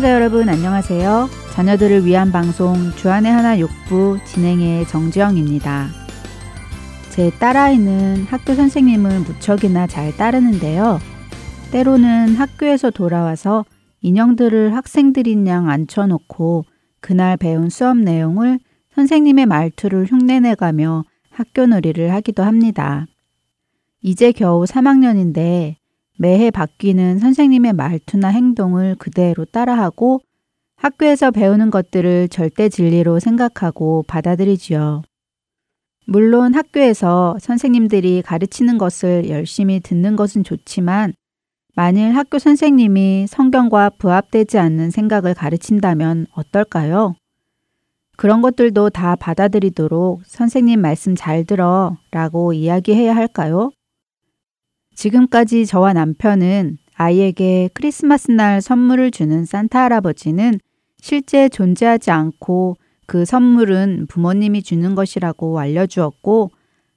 애청자 여러분 안녕하세요. 자녀들을 위한 방송 주안의 하나 육부 진행의 정지영입니다. 제 딸아이는 학교 선생님을 무척이나 잘 따르는데요. 때로는 학교에서 돌아와서 인형들을 학생들인 양 앉혀놓고 그날 배운 수업 내용을 선생님의 말투를 흉내내가며 학교 놀이를 하기도 합니다. 이제 겨우 3학년인데 매해 바뀌는 선생님의 말투나 행동을 그대로 따라하고 학교에서 배우는 것들을 절대 진리로 생각하고 받아들이지요. 물론 학교에서 선생님들이 가르치는 것을 열심히 듣는 것은 좋지만 만일 학교 선생님이 성경과 부합되지 않는 생각을 가르친다면 어떨까요? 그런 것들도 다 받아들이도록 선생님 말씀 잘 들어 라고 이야기해야 할까요? 지금까지 저와 남편은 아이에게 크리스마스 날 선물을 주는 산타 할아버지는 실제 존재하지 않고 그 선물은 부모님이 주는 것이라고 알려주었고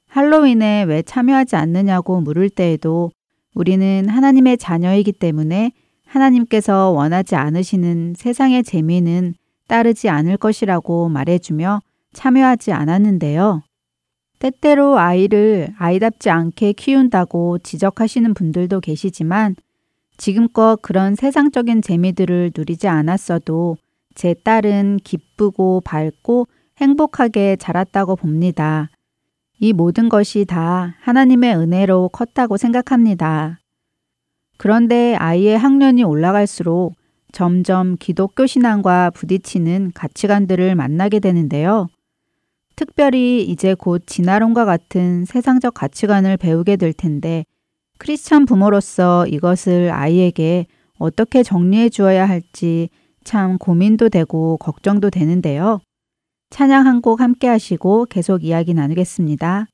할로윈에 왜 참여하지 않느냐고 물을 때에도 우리는 하나님의 자녀이기 때문에 하나님께서 원하지 않으시는 세상의 재미는 따르지 않을 것이라고 말해주며 참여하지 않았는데요. 때때로 아이를 아이답지 않게 키운다고 지적하시는 분들도 계시지만 지금껏 그런 세상적인 재미들을 누리지 않았어도 제 딸은 기쁘고 밝고 행복하게 자랐다고 봅니다. 이 모든 것이 다 하나님의 은혜로 컸다고 생각합니다. 그런데 아이의 학년이 올라갈수록 점점 기독교 신앙과 부딪히는 가치관들을 만나게 되는데요. 특별히 이제 곧 진화론과 같은 세상적 가치관을 배우게 될 텐데 크리스천 부모로서 이것을 아이에게 어떻게 정리해 주어야 할지 참 고민도 되고 걱정도 되는데요. 찬양 한 곡 함께 하시고 계속 이야기 나누겠습니다.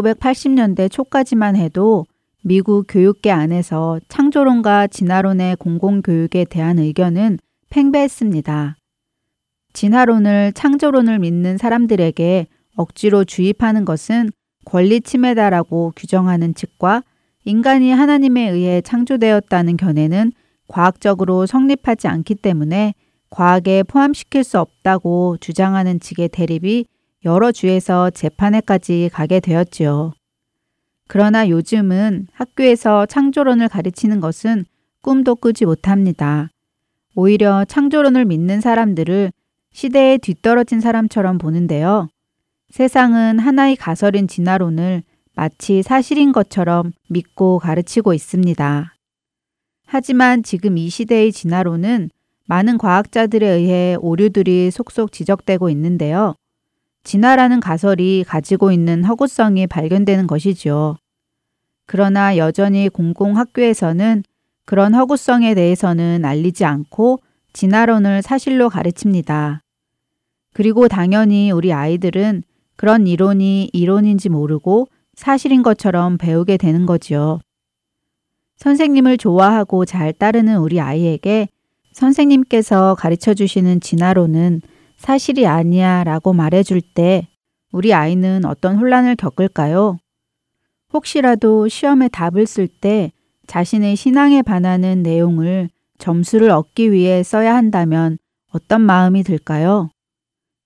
1980년대 초까지만 해도 미국 교육계 안에서 창조론과 진화론의 공공교육에 대한 의견은 팽배했습니다. 진화론을 창조론을 믿는 사람들에게 억지로 주입하는 것은 권리 침해다라고 규정하는 측과 인간이 하나님에 의해 창조되었다는 견해는 과학적으로 성립하지 않기 때문에 과학에 포함시킬 수 없다고 주장하는 측의 대립이 여러 주에서 재판에까지 가게 되었지요. 그러나 요즘은 학교에서 창조론을 가르치는 것은 꿈도 꾸지 못합니다. 오히려 창조론을 믿는 사람들을 시대에 뒤떨어진 사람처럼 보는데요. 세상은 하나의 가설인 진화론을 마치 사실인 것처럼 믿고 가르치고 있습니다. 하지만 지금 이 시대의 진화론은 많은 과학자들에 의해 오류들이 속속 지적되고 있는데요. 진화라는 가설이 가지고 있는 허구성이 발견되는 것이지요. 그러나 여전히 공공학교에서는 그런 허구성에 대해서는 알리지 않고 진화론을 사실로 가르칩니다. 그리고 당연히 우리 아이들은 그런 이론이 이론인지 모르고 사실인 것처럼 배우게 되는 거지요. 선생님을 좋아하고 잘 따르는 우리 아이에게 선생님께서 가르쳐 주시는 진화론은 사실이 아니야 라고 말해줄 때 우리 아이는 어떤 혼란을 겪을까요? 혹시라도 시험에 답을 쓸 때 자신의 신앙에 반하는 내용을 점수를 얻기 위해 써야 한다면 어떤 마음이 들까요?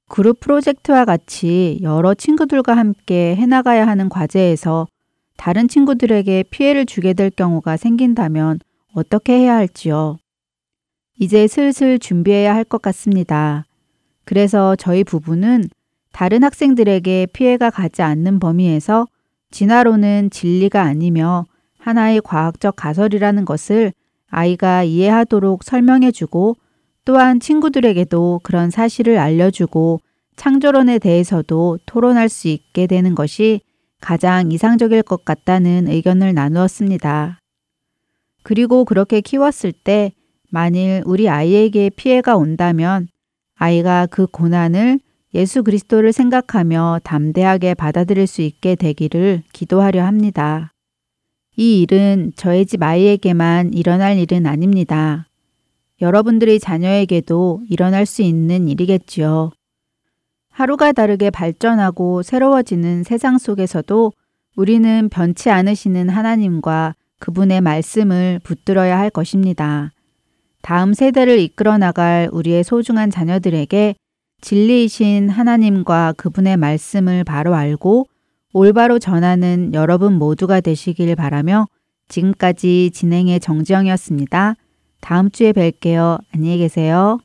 그룹 프로젝트와 같이 여러 친구들과 함께 해나가야 하는 과제에서 다른 친구들에게 피해를 주게 될 경우가 생긴다면 어떻게 해야 할지요? 이제 슬슬 준비해야 할 것 같습니다. 그래서 저희 부부는 다른 학생들에게 피해가 가지 않는 범위에서 진화론은 진리가 아니며 하나의 과학적 가설이라는 것을 아이가 이해하도록 설명해주고 또한 친구들에게도 그런 사실을 알려주고 창조론에 대해서도 토론할 수 있게 되는 것이 가장 이상적일 것 같다는 의견을 나누었습니다. 그리고 그렇게 키웠을 때 만일 우리 아이에게 피해가 온다면 아이가 그 고난을 예수 그리스도를 생각하며 담대하게 받아들일 수 있게 되기를 기도하려 합니다. 이 일은 저희 집 아이에게만 일어날 일은 아닙니다. 여러분들의 자녀에게도 일어날 수 있는 일이겠지요. 하루가 다르게 발전하고 새로워지는 세상 속에서도 우리는 변치 않으시는 하나님과 그분의 말씀을 붙들어야 할 것입니다. 다음 세대를 이끌어 나갈 우리의 소중한 자녀들에게 진리이신 하나님과 그분의 말씀을 바로 알고 올바로 전하는 여러분 모두가 되시길 바라며 지금까지 진행의 정지영이었습니다. 다음 주에 뵐게요. 안녕히 계세요.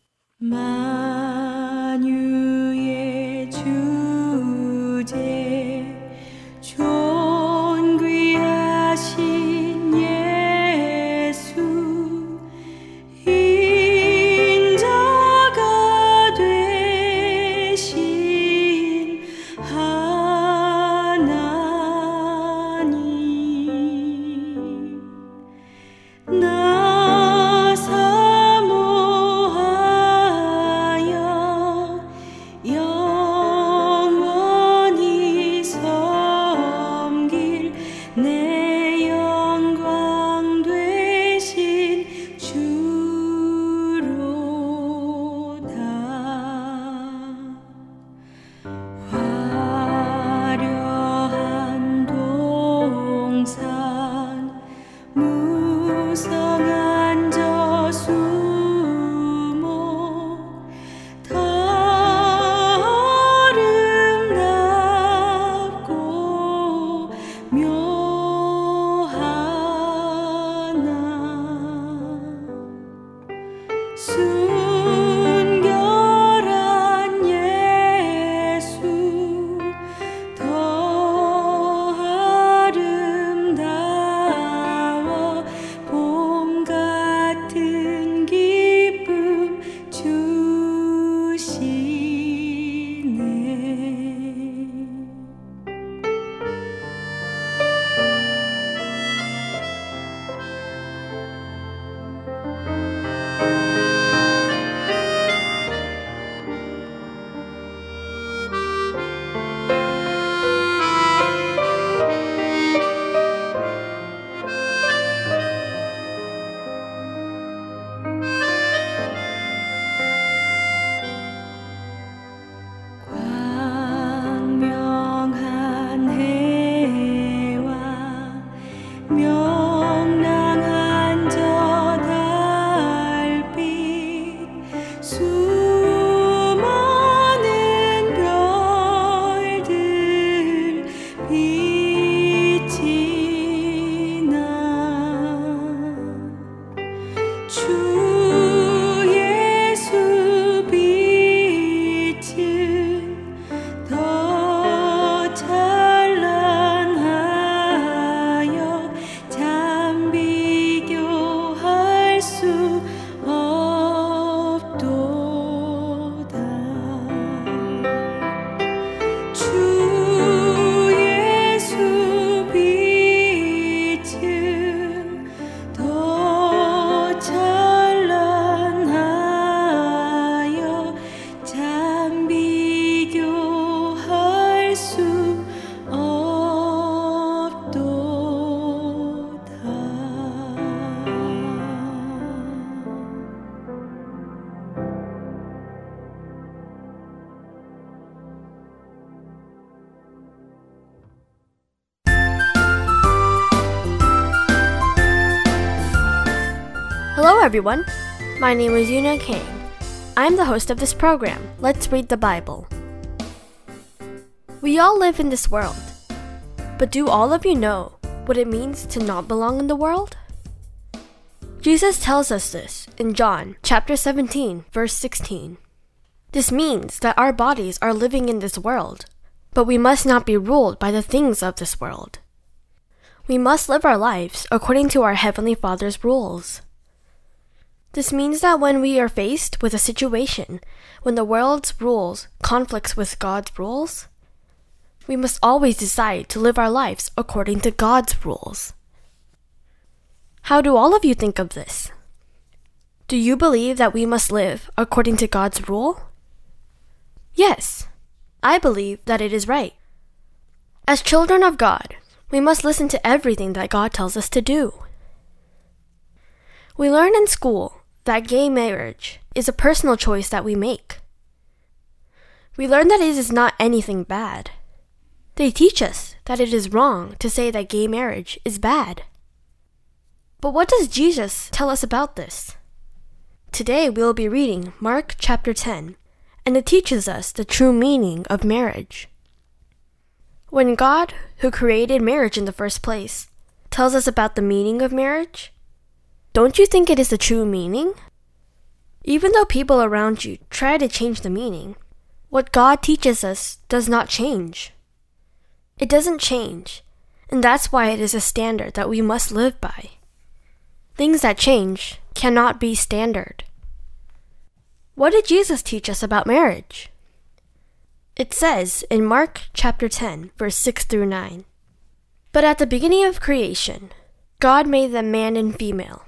Everyone. My name is Yuna Kang. I'm the host of this program, Let's Read the Bible. We all live in this world. But do all of you know what it means to not belong in the world? Jesus tells us this in John chapter 17, verse 16. This means that our bodies are living in this world, but we must not be ruled by the things of this world. We must live our lives according to our Heavenly Father's rules. This means that when we are faced with a situation when the world's rules conflicts with God's rules, we must always decide to live our lives according to God's rules. How do all of you think of this? Do you believe that we must live according to God's rule? Yes, I believe that it is right. As children of God, we must listen to everything that God tells us to do. We learn in school that gay marriage is a personal choice that we make. We learn that it is not anything bad. They teach us that it is wrong to say that gay marriage is bad. But what does Jesus tell us about this? Today we will be reading Mark chapter 10, and it teaches us the true meaning of marriage. When God, who created marriage in the first place, tells us about the meaning of marriage, don't you think it is the true meaning? Even though people around you try to change the meaning, what God teaches us does not change. It doesn't change, and that's why it is a standard that we must live by. Things that change cannot be standard. What did Jesus teach us about marriage? It says in Mark chapter 10, verse 6 through 9. But at the beginning of creation, God made them man and female.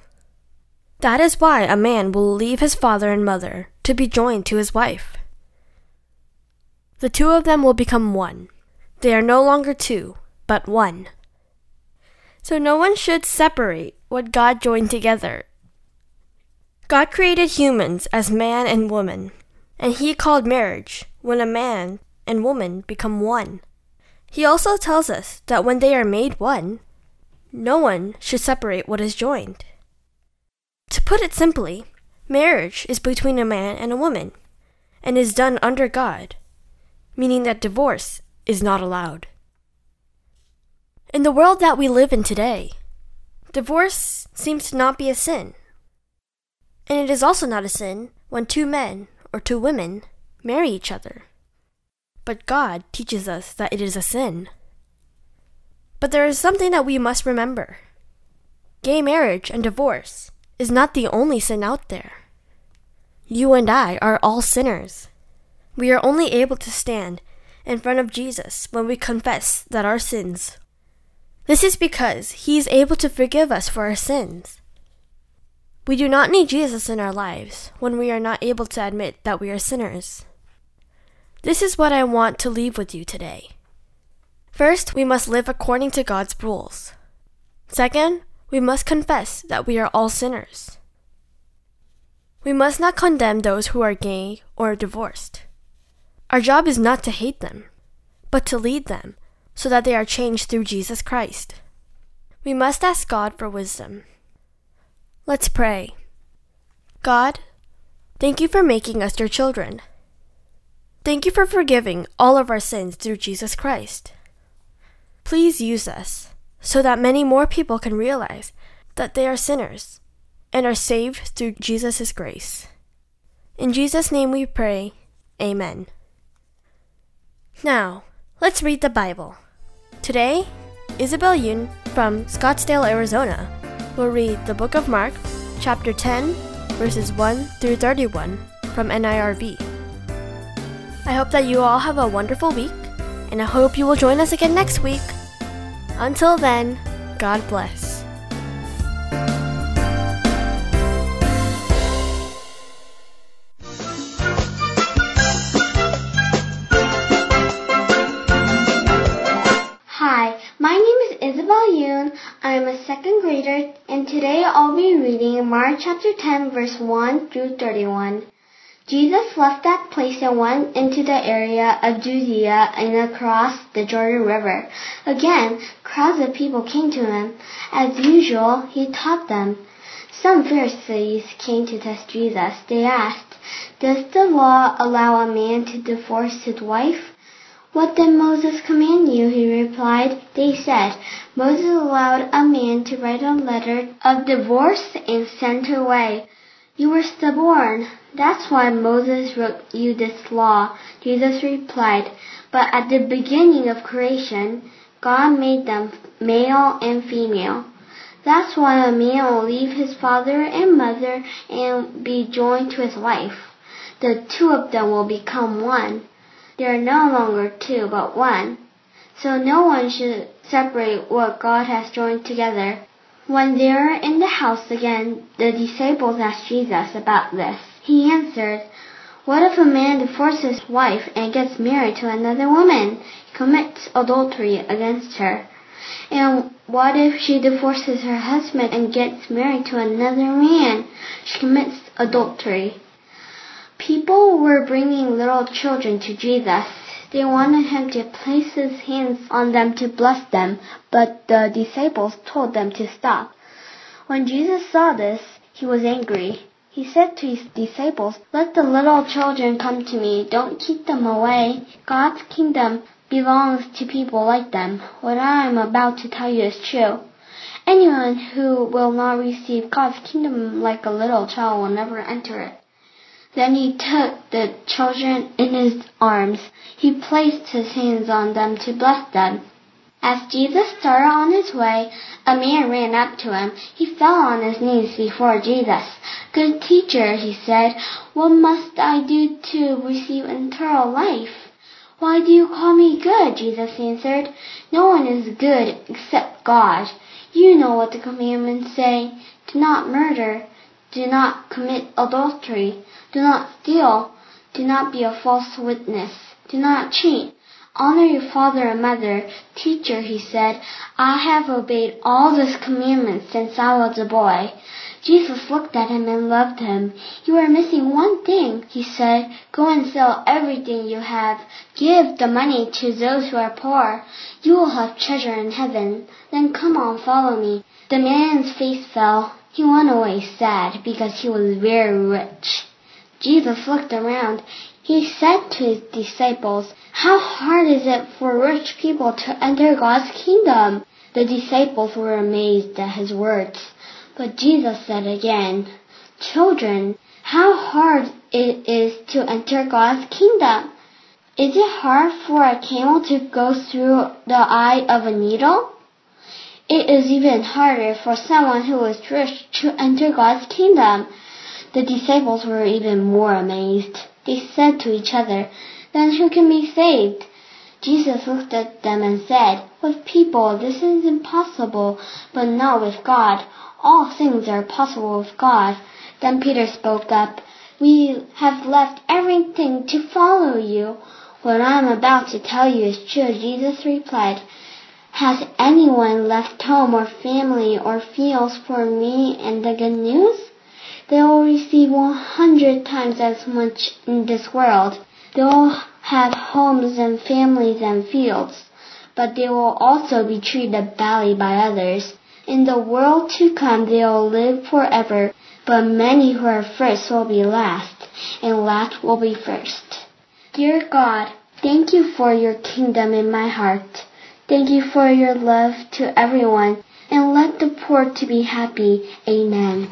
That is why a man will leave his father and mother to be joined to his wife. The two of them will become one. They are no longer two, but one. So no one should separate what God joined together. God created humans as man and woman, and He called marriage when a man and woman become one. He also tells us that when they are made one, no one should separate what is joined. To put it simply, marriage is between a man and a woman, and is done under God, meaning that divorce is not allowed. In the world that we live in today, divorce seems to not be a sin. And it is also not a sin when two men or two women marry each other. But God teaches us that it is a sin. But there is something that we must remember gay marriage and divorce is not the only sin out there. You and I are all sinners. We are only able to stand in front of Jesus when we confess that our sins this is because He is able to forgive us for our sins. We do not need Jesus in our lives when we are not able to admit that we are sinners. This is what I want to leave with you today. First, we must live according to God's rules. Second, we must confess that we are all sinners. We must not condemn those who are gay or divorced. Our job is not to hate them, but to lead them so that they are changed through Jesus Christ. We must ask God for wisdom. Let's pray. God, thank you for making us your children. Thank you for forgiving all of our sins through Jesus Christ. Please use us so that many more people can realize that they are sinners and are saved through Jesus' grace. In Jesus' name we pray. Amen. Now, let's read the Bible. Today, Isabel Yun from Scottsdale, Arizona, will read the book of Mark, chapter 10, verses 1 through 31 from NIRV. I hope that you all have a wonderful week, and I hope you will join us again next week. Until then, God bless. Hi, my name is Isabel Yoon. I am a second grader and today I'll be reading Mark chapter 10 verse 1 through 31. Jesus left that place and went into the area of Judea and across the Jordan River. Again, crowds of people came to him. As usual, he taught them. Some Pharisees came to test Jesus. They asked, Does the law allow a man to divorce his wife? What did Moses command you? He replied. They said, Moses allowed a man to write a letter of divorce and send her away. You were stubborn. That's why Moses wrote you this law. Jesus replied, But at the beginning of creation, God made them male and female. That's why a man will leave his father and mother and be joined to his wife. The two of them will become one. They are no longer two, but one. So no one should separate what God has joined together. When they were in the house again, the disciples asked Jesus about this. He answered, What if a man divorces his wife and gets married to another woman? He commits adultery against her. And what if she divorces her husband and gets married to another man? She commits adultery. People were bringing little children to Jesus. They wanted him to place his hands on them to bless them, but the disciples told them to stop. When Jesus saw this, he was angry. He said to his disciples, Let the little children come to me. Don't keep them away. God's kingdom belongs to people like them. What I am about to tell you is true. Anyone who will not receive God's kingdom like a little child will never enter it. Then he took the children in his arms. He placed his hands on them to bless them. As Jesus started on his way, a man ran up to him. He fell on his knees before Jesus. Good teacher, he said, what must I do to receive eternal life? Why do you call me good? Jesus answered. No one is good except God. You know what the commandments say. Do not murder. Do not commit adultery. Do not steal. Do not be a false witness. Do not cheat. Honor your father and mother. Teacher, he said, I have obeyed all these commandments since I was a boy. Jesus looked at him and loved him. You are missing one thing, he said. Go and sell everything you have. Give the money to those who are poor. You will have treasure in heaven. Then come on, follow me. The man's face fell. He went away sad because he was very rich. Jesus looked around. He said to his disciples, How hard is it for rich people to enter God's kingdom? The disciples were amazed at his words. But Jesus said again, Children, how hard it is to enter God's kingdom. Is it hard for a camel to go through the eye of a needle? It is even harder for someone who is rich to enter God's kingdom. The disciples were even more amazed. They said to each other, Then who can be saved? Jesus looked at them and said, With people this is impossible, but not with God. All things are possible with God. Then Peter spoke up, We have left everything to follow you. What I am about to tell you is true, Jesus replied. Has anyone left home or family or fields for me and the good news? They will receive one hundred times as much in this world. They will have homes and families and fields, but they will also be treated badly by others. In the world to come they will live forever, but many who are first will be last, and last will be first. Dear God, thank you for your kingdom in my heart. Thank you for your love to everyone, and let the poor to be happy. Amen.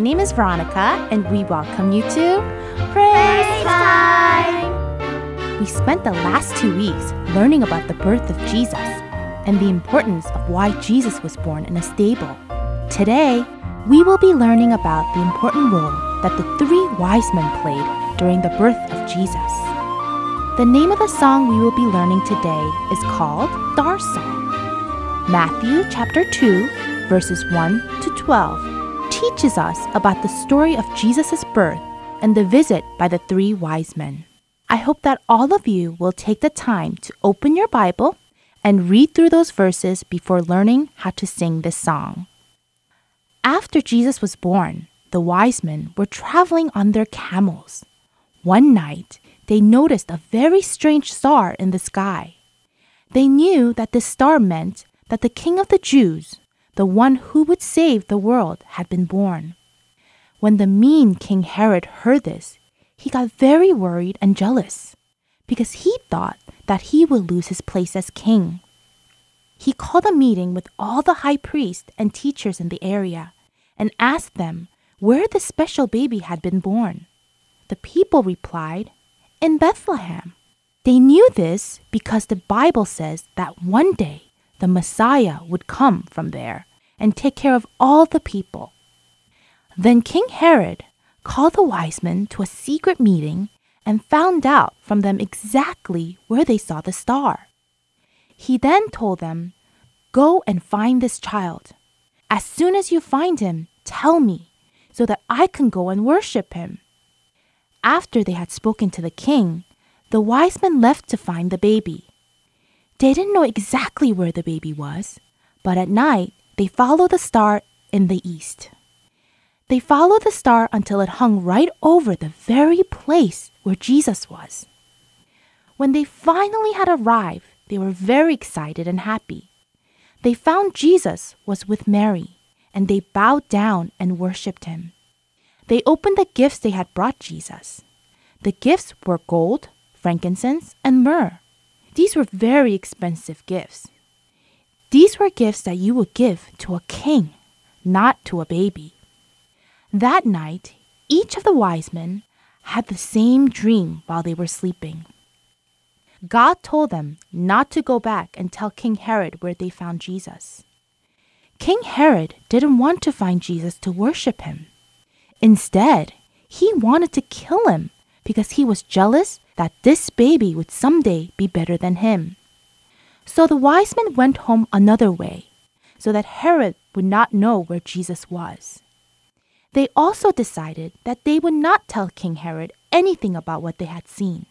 My name is Veronica, and we welcome you to Praise Time! We spent the last two weeks learning about the birth of Jesus and the importance of why Jesus was born in a stable. Today, we will be learning about the important role that the three wise men played during the birth of Jesus. The name of the song we will be learning today is called Star Song. Matthew chapter 2, verses 1 to 12 teaches us about the story of Jesus' birth and the visit by the three wise men. I hope that all of you will take the time to open your Bible and read through those verses before learning how to sing this song. After Jesus was born, the wise men were traveling on their camels. One night, they noticed a very strange star in the sky. They knew that this star meant that the king of the Jews, the one who would save the world, had been born. When the mean King Herod heard this, he got very worried and jealous because he thought that he would lose his place as king. He called a meeting with all the high priests and teachers in the area and asked them where the special baby had been born. The people replied, In Bethlehem. They knew this because the Bible says that one day the Messiah would come from there and take care of all the people. Then King Herod called the wise men to a secret meeting and found out from them exactly where they saw the star. He then told them, Go and find this child. As soon as you find him, tell me, so that I can go and worship him. After they had spoken to the king, the wise men left to find the baby. They didn't know exactly where the baby was, but at night they followed the star in the east. They followed the star until it hung right over the very place where Jesus was. When they finally had arrived, they were very excited and happy. They found Jesus was with Mary, and they bowed down and worshiped him. They opened the gifts they had brought Jesus. The gifts were gold, frankincense, and myrrh. These were very expensive gifts. These were gifts that you would give to a king, not to a baby. That night, each of the wise men had the same dream while they were sleeping. God told them not to go back and tell King Herod where they found Jesus. King Herod didn't want to find Jesus to worship him. Instead, he wanted to kill him because he was jealous that this baby would someday be better than him. So the wise men went home another way, so that Herod would not know where Jesus was. They also decided that they would not tell King Herod anything about what they had seen.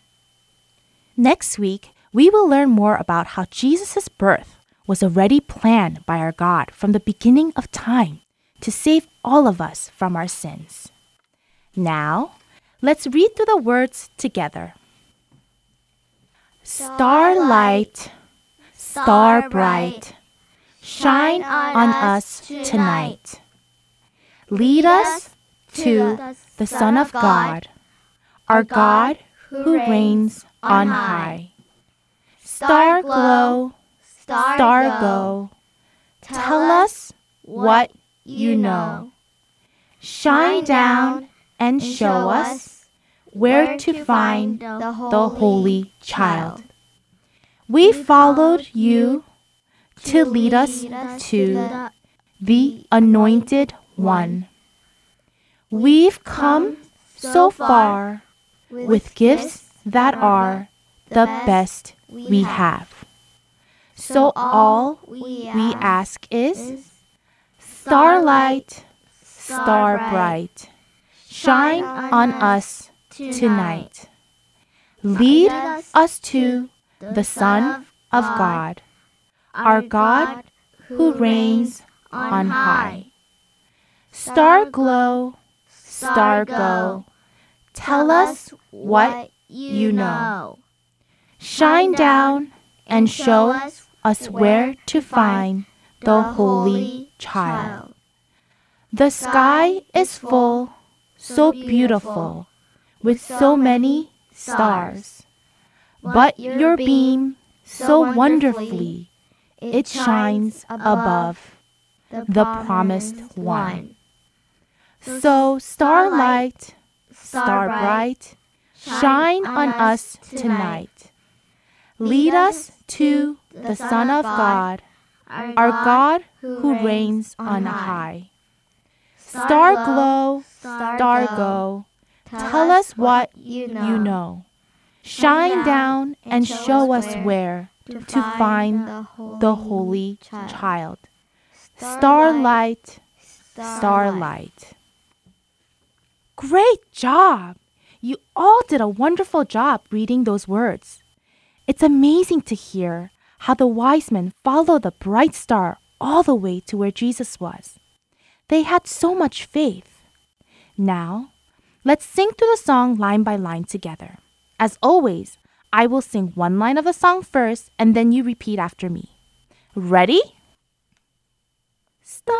Next week, we will learn more about how Jesus' birth was already planned by our God from the beginning of time to save all of us from our sins. Now, let's read through the words together. Starlight, star bright, shine on us tonight. Lead us to the Son of God, our God who reigns on high. Star glow, star go, tell us what you know. Shine down and show us where to find the Holy Child. We followed you to lead us to the Anointed One. We've come so far with gifts that are the best we have. So all we ask is starlight, star bright, shine on us tonight. Lead us to the Son of God, our God who reigns on high. Star glow, star go, tell us what you know. Shine down and show us where to find the Holy Child. The sky is full, so beautiful, with so many stars. But your beam, so wonderfully, it shines above. the promised one. So, starlight, star bright, shine on us tonight. Lead us to the Son of God, our God who reigns on high. Star glow, star go, tell us what you know. Shine down and show us where to find the Holy Child. Starlight, starlight. Great job! You all did a wonderful job reading those words. It's amazing to hear how the wise men followed the bright star all the way to where Jesus was. They had so much faith. Now, let's sing through the song line by line together. As always, I will sing one line of the song first and then you repeat after me. Ready? Starlight,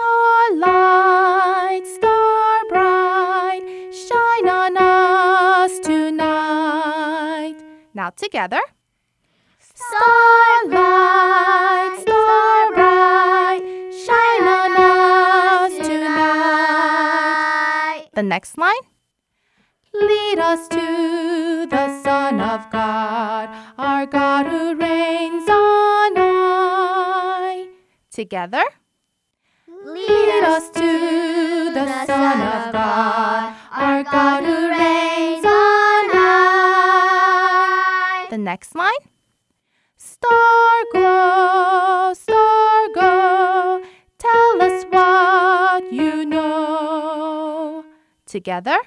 star bright, shine on us tonight. Now together. Starlight, star bright, shine on us The next line. Lead us to the Son of God, our God who reigns on high. Together. Lead us to the Son of God, our God who reigns on high. The next line. Star glow, star go, tell us what you know. Together.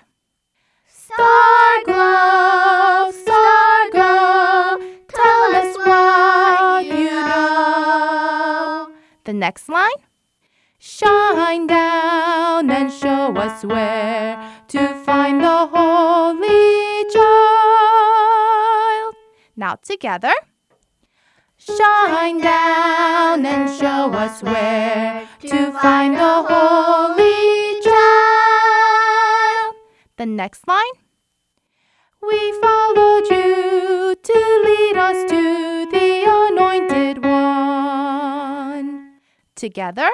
Star glow, star glow, tell us what you know. The next line. Shine down and show us where to find the Holy Child. Now together. Shine down and show us where to find the Holy The next line. We followed you to lead us to the Anointed One. Together.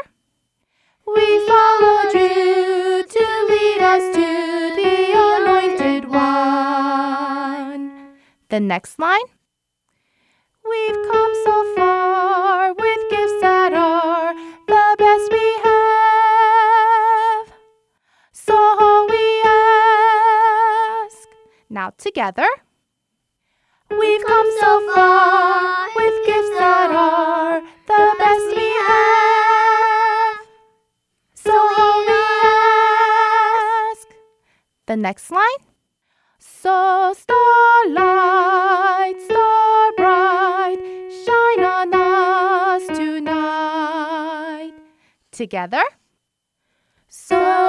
We followed you to lead us to the Anointed One. The next line. We've come so far with gifts that are the best we Now together. We've come so far with gifts that are the best we have. So we ask. The next line. So starlight, star bright, shine on us tonight. Together. So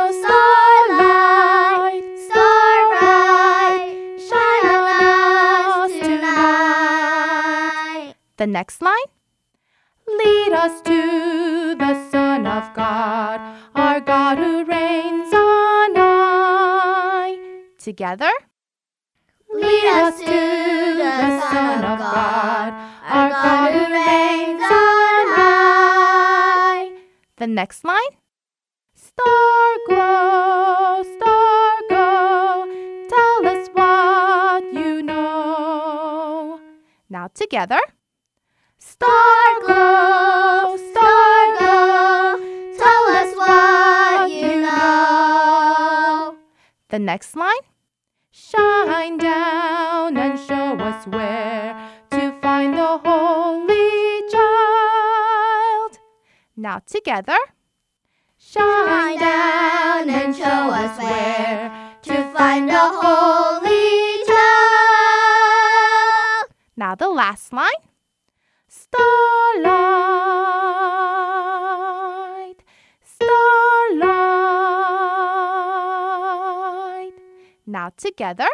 The next line. Lead us to the Son of God, our God who reigns on high. Together. Lead us to the Son of God, our God who reigns on high. The next line. Star glow, star go, tell us what you know. Now together. The next line. Shine down and show us where to find the Holy Child. Now together. Shine down and show us where to find the Holy Child. Now the last line. Starlight, starlight. Now together.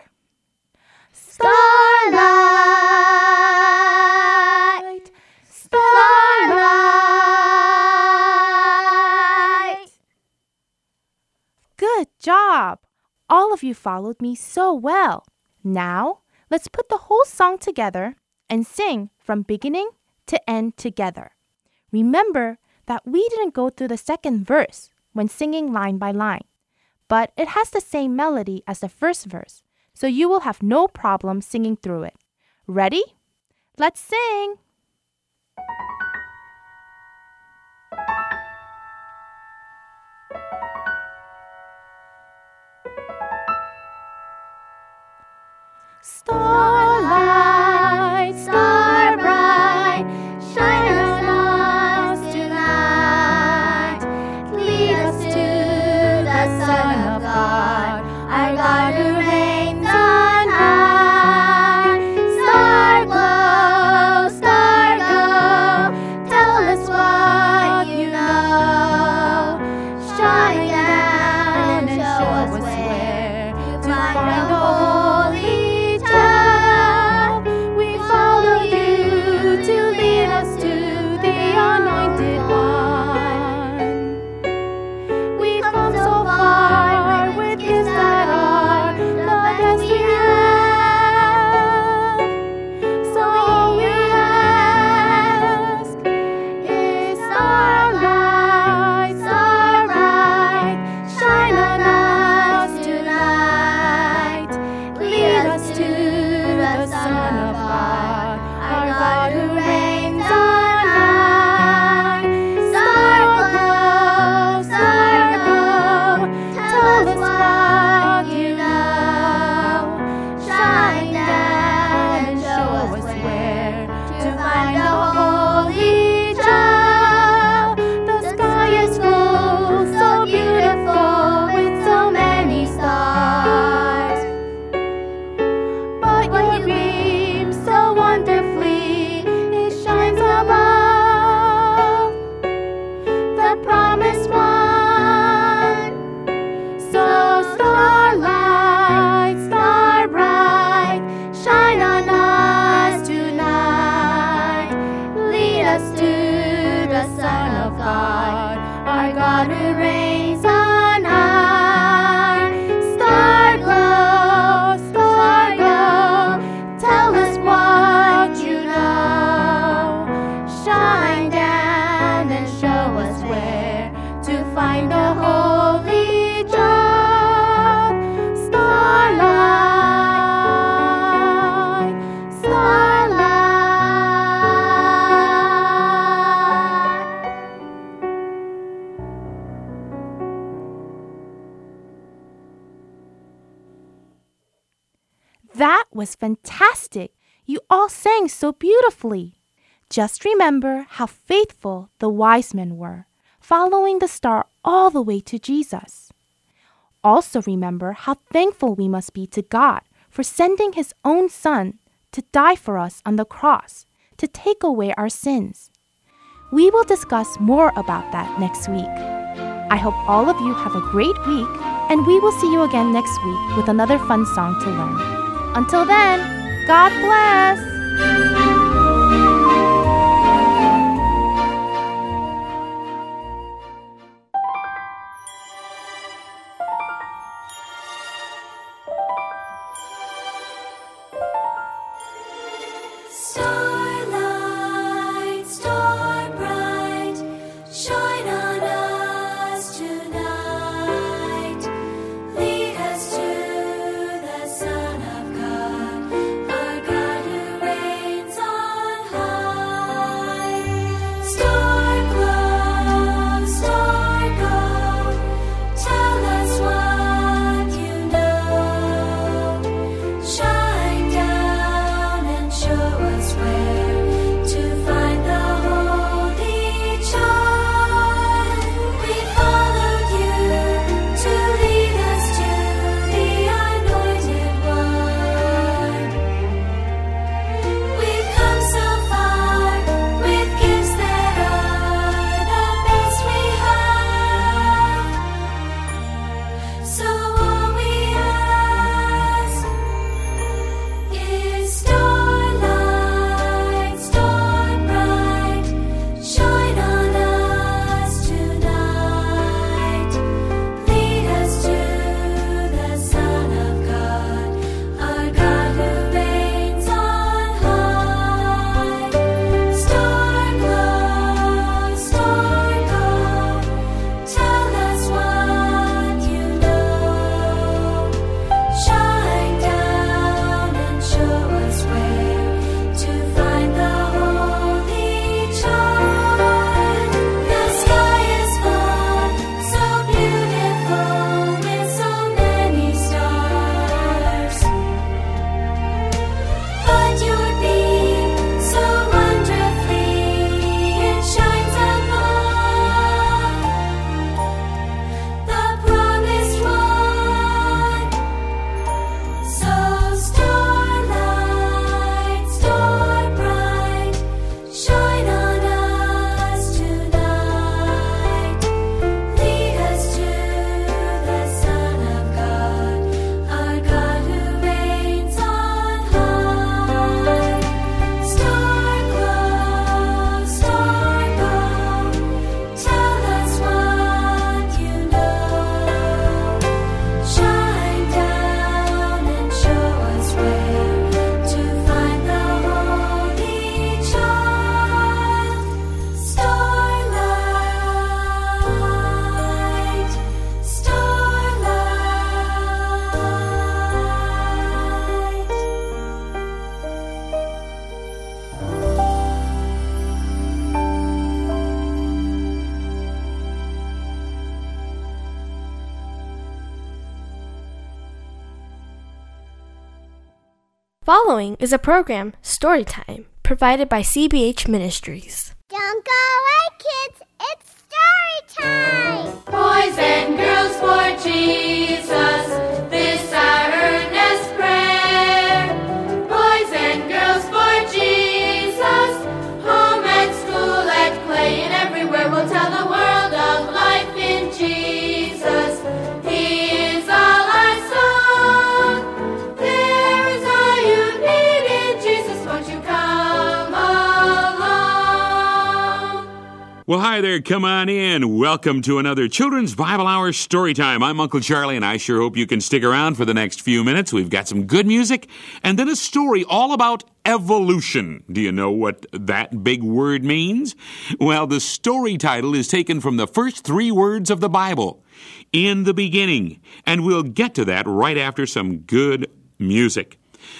Starlight, starlight. Good job! All of you followed me so well. Now, let's put the whole song together and sing from beginning to end together. Remember, that we didn't go through the second verse when singing line by line, but it has the same melody as the first verse, so you will have no problem singing through it. Ready? Let's sing! Starlight, remember how faithful the wise men were, following the star all the way to Jesus. Also remember how thankful we must be to God for sending His own Son to die for us on the cross to take away our sins. We will discuss more about that next week. I hope all of you have a great week, and we will see you again next week with another fun song to learn. Until then, God bless! Is a program, Storytime, provided by CBH Ministries. Well, hi there. Come on in. Welcome to another Children's Bible Hour story time. I'm Uncle Charlie, and I sure hope you can stick around for the next few minutes. We've got some good music and then a story all about evolution. Do you know what that big word means? Well, the story title is taken from the first three words of the Bible in the beginning, and we'll get to that right after some good music.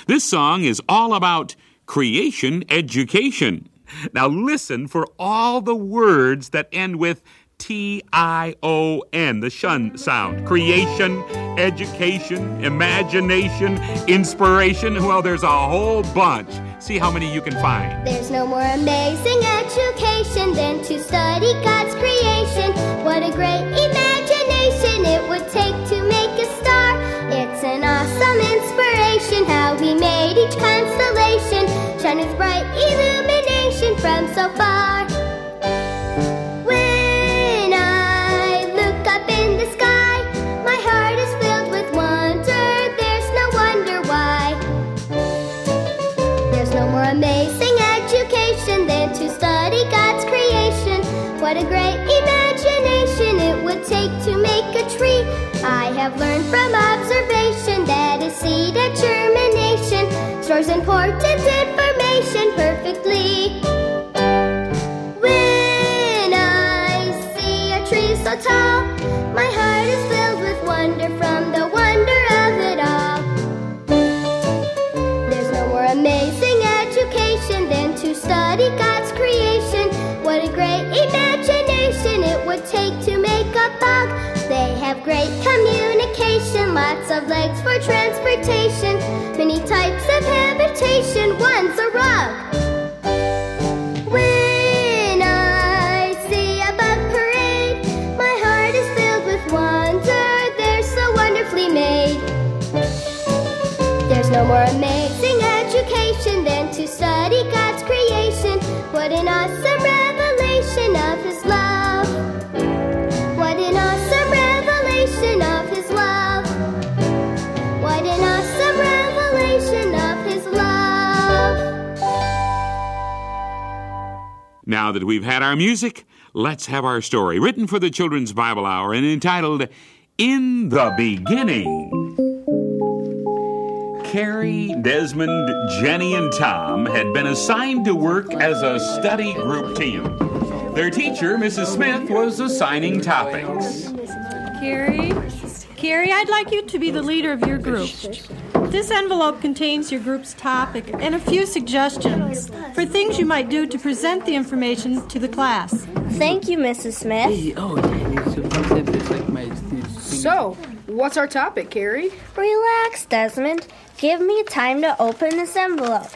This song is all about creation education. Now listen for all the words that end with T I O N, the shun sound. Creation, education, imagination, inspiration. Well, there's a whole bunch. See how many you can find. There's no more amazing education than to study God's creation. What a great imagination it would take to make a star. It's an awesome inspiration how He made each constellation shine with bright illumination from so far. When I look up in the sky, my heart is filled with wonder. There's no wonder why. There's no more amazing education than to study God's creation. What a great imagination it would take to make a tree. I have learned from observation that a seed at germination stores important information perfectly. Tall, my heart is filled with wonder from the wonder of it all. There's no more amazing education than to study God's creation. What a great imagination it would take to make a bug. They have great communication, lots of legs for transportation, many types of habitation. One's a rug. Now that we've had our music, let's have our story. Written for the Children's Bible Hour and entitled In the Beginning. Carrie, Desmond, Jenny, and Tom had been assigned to work as a study group team. Their teacher, Mrs. Smith, was assigning topics. Carrie? Carrie, I'd like you to be the leader of your group. This envelope contains your group's topic and a few suggestions for things you might do to present the information to the class. Thank you, Mrs. Smith. So, what's our topic, Carrie? Relax, Desmond. Give me time to open this envelope.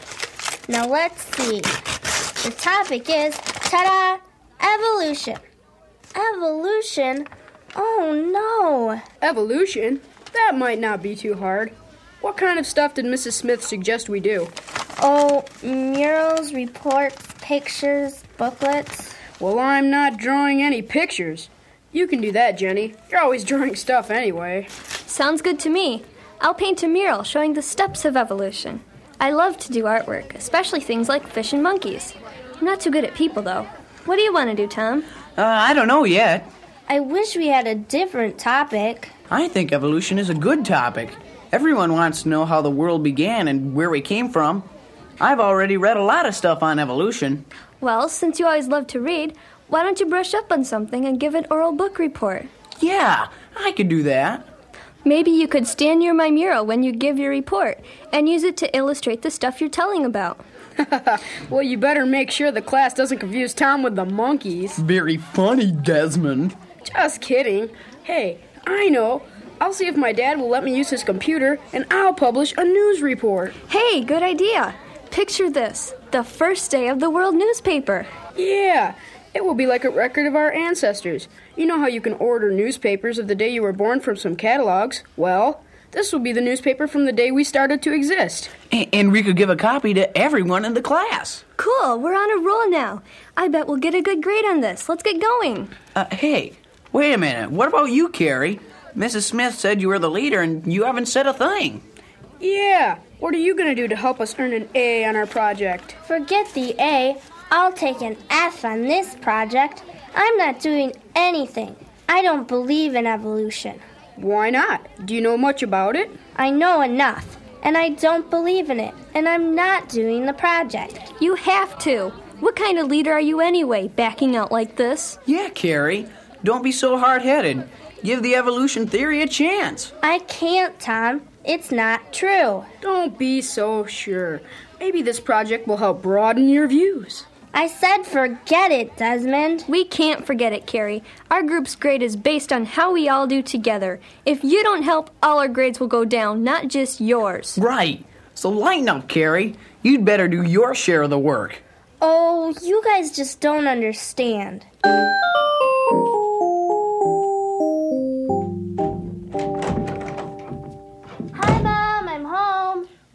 Now let's see. The topic is ta da! Evolution. Evolution? Oh no. Evolution? That might not be too hard. What kind of stuff did Mrs. Smith suggest we do? Oh, murals, reports, pictures, booklets. Well, I'm not drawing any pictures. You can do that, Jenny. You're always drawing stuff anyway. Sounds good to me. I'll paint a mural showing the steps of evolution. I love to do artwork, especially things like fish and monkeys. I'm not too good at people, though. What do you want to do, Tom? Uh, I don't know yet. I wish we had a different topic. I think evolution is a good topic. Everyone wants to know how the world began and where we came from. I've already read a lot of stuff on evolution. Well, since you always love to read, why don't you brush up on something and give an oral book report? Yeah, I could do that. Maybe you could stand near my mural when you give your report and use it to illustrate the stuff you're telling about. Well, you better make sure the class doesn't confuse Tom with the monkeys. Very funny, Desmond. Just kidding. Hey, I know. I'll see if my dad will let me use his computer and I'll publish a news report. Hey, good idea. Picture this the first day of the world newspaper. Yeah, it will be like a record of our ancestors. You know how you can order newspapers of the day you were born from some catalogs? Well, this will be the newspaper from the day we started to exist. A- And we could give a copy to everyone in the class. Cool, we're on a roll now. I bet we'll get a good grade on this. Let's get going. Uh, hey, wait a minute. What about you, Carrie? Mrs. Smith said you were the leader and you haven't said a thing. Yeah, what are you going to do to help us earn an A on our project? Forget the A. I'll take an F on this project. I'm not doing anything. I don't believe in evolution. Why not? Do you know much about it? I know enough, and I don't believe in it, and I'm not doing the project. You have to. What kind of leader are you anyway, backing out like this? Yeah, Carrie. Don't be so hard headed. Give the evolution theory a chance. I can't, Tom. It's not true. Don't be so sure. Maybe this project will help broaden your views. I said forget it, Desmond. We can't forget it, Carrie. Our group's grade is based on how we all do together. If you don't help, all our grades will go down, not just yours. Right. So lighten up, Carrie. You'd better do your share of the work. Oh, you guys just don't understand.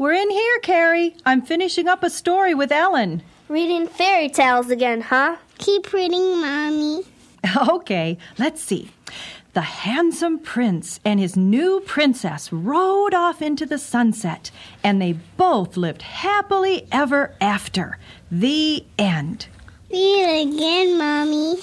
We're in here, Carrie. I'm finishing up a story with Ellen. Reading fairy tales again, huh? Keep reading, Mommy. Okay, let's see. The handsome prince and his new princess rode off into the sunset, and they both lived happily ever after. The end. Read it again, Mommy.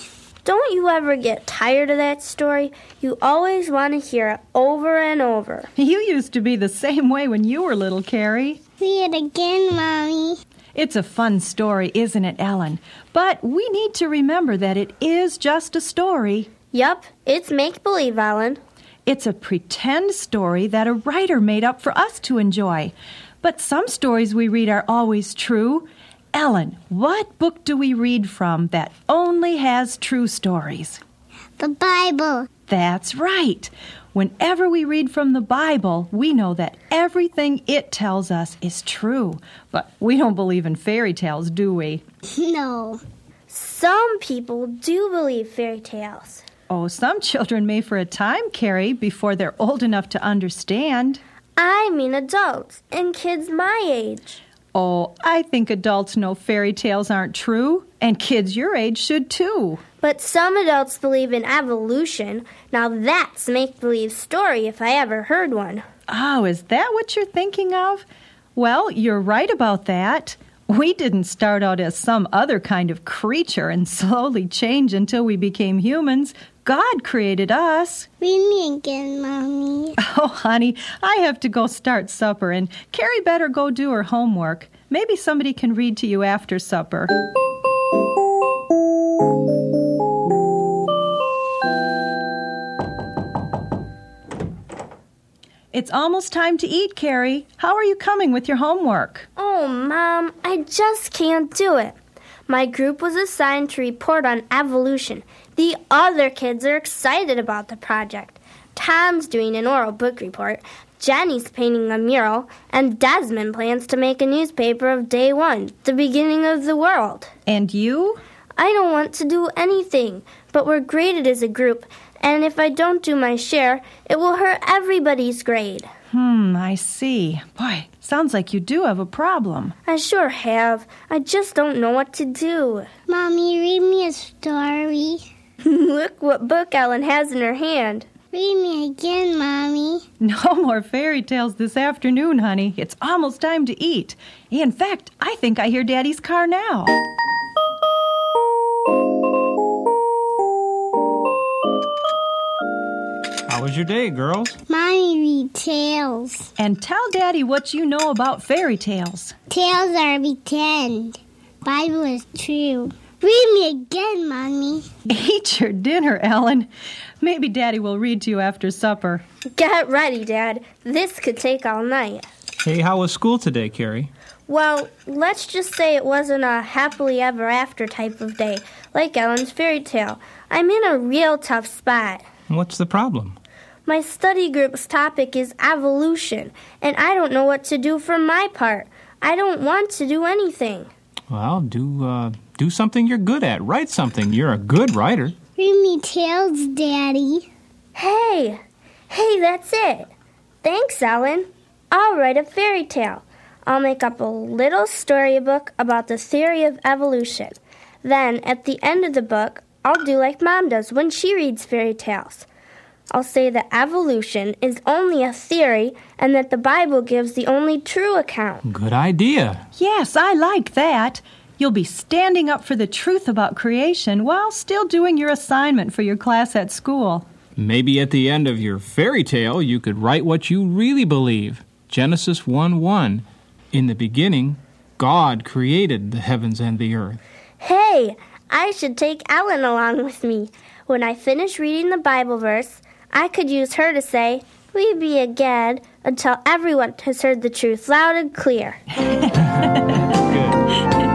Don't you ever get tired of that story? You always want to hear it over and over. You used to be the same way when you were little, Carrie. Read it again, Mommy. It's a fun story, isn't it, Ellen? But we need to remember that it is just a story. Yup, it's make believe, Ellen. It's a pretend story that a writer made up for us to enjoy. But some stories we read are always true. Ellen, what book do we read from that only has true stories? The Bible. That's right. Whenever we read from the Bible, we know that everything it tells us is true. But we don't believe in fairy tales, do we? No. Some people do believe fairy tales. Oh, some children may for a time, Carrie, before they're old enough to understand. I mean adults and kids my age. Oh, I think adults know fairy tales aren't true, and kids your age should too. But some adults believe in evolution. Now that's make believe story if I ever heard one. Oh, is that what you're thinking of? Well, you're right about that. We didn't start out as some other kind of creature and slowly change until we became humans. God created us. Read me again, Mommy. Oh, honey, I have to go start supper, and Carrie better go do her homework. Maybe somebody can read to you after supper. It's almost time to eat, Carrie. How are you coming with your homework? Oh, Mom, I just can't do it. My group was assigned to report on evolution. The other kids are excited about the project. Tom's doing an oral book report, Jenny's painting a mural, and Desmond plans to make a newspaper of day one, the beginning of the world. And you? I don't want to do anything, but we're graded as a group, and if I don't do my share, it will hurt everybody's grade. Hmm, I see. Boy, sounds like you do have a problem. I sure have. I just don't know what to do. Mommy, read me a story. Look what book Ellen has in her hand. Read me again, Mommy. No more fairy tales this afternoon, honey. It's almost time to eat. In fact, I think I hear Daddy's car now. How was your day, girls? Mommy, read tales. And tell Daddy what you know about fairy tales. Tales are pretend. Bible is true. Read me again, Mommy. Eat your dinner, Ellen. Maybe Daddy will read to you after supper. Get ready, Dad. This could take all night. Hey, how was school today, Carrie? Well, let's just say it wasn't a happily ever after type of day, like Ellen's fairy tale. I'm in a real tough spot. What's the problem? My study group's topic is evolution, and I don't know what to do for my part. I don't want to do anything. Well, do uh, do something you're good at. Write something. You're a good writer. Read me tales, Daddy. Hey, hey, that's it. Thanks, Ellen. I'll write a fairy tale. I'll make up a little storybook about the theory of evolution. Then, at the end of the book, I'll do like Mom does when she reads fairy tales. I'll say that evolution is only a theory and that the Bible gives the only true account. Good idea. Yes, I like that. You'll be standing up for the truth about creation while still doing your assignment for your class at school. Maybe at the end of your fairy tale, you could write what you really believe. Genesis 1 1. In the beginning, God created the heavens and the earth. Hey, I should take Ellen along with me. When I finish reading the Bible verse, I could use her to say, We be again, until everyone has heard the truth loud and clear.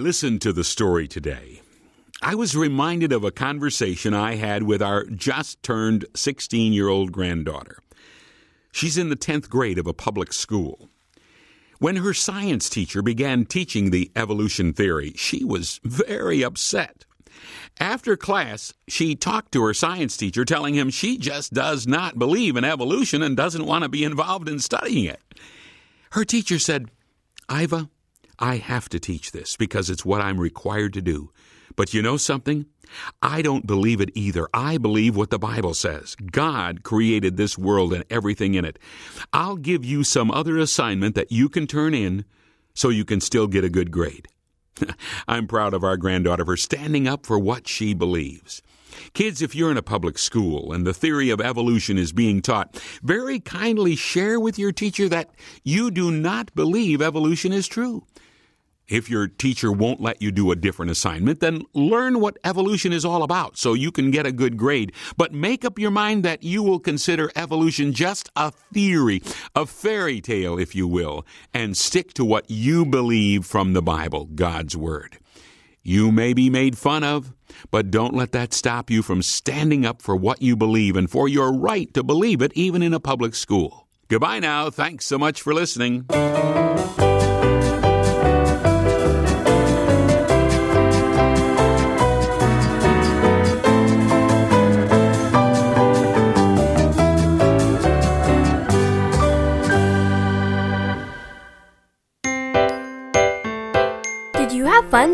listened to the story today, I was reminded of a conversation I had with our just turned 16 year old granddaughter. She's in the 10th grade of a public school. When her science teacher began teaching the evolution theory, she was very upset. After class, she talked to her science teacher, telling him she just does not believe in evolution and doesn't want to be involved in studying it. Her teacher said, Iva, I have to teach this because it's what I'm required to do. But you know something? I don't believe it either. I believe what the Bible says. God created this world and everything in it. I'll give you some other assignment that you can turn in so you can still get a good grade. I'm proud of our granddaughter for standing up for what she believes. Kids, if you're in a public school and the theory of evolution is being taught, very kindly share with your teacher that you do not believe evolution is true. If your teacher won't let you do a different assignment, then learn what evolution is all about so you can get a good grade. But make up your mind that you will consider evolution just a theory, a fairy tale, if you will, and stick to what you believe from the Bible, God's Word. You may be made fun of, but don't let that stop you from standing up for what you believe and for your right to believe it even in a public school. Goodbye now. Thanks so much for listening.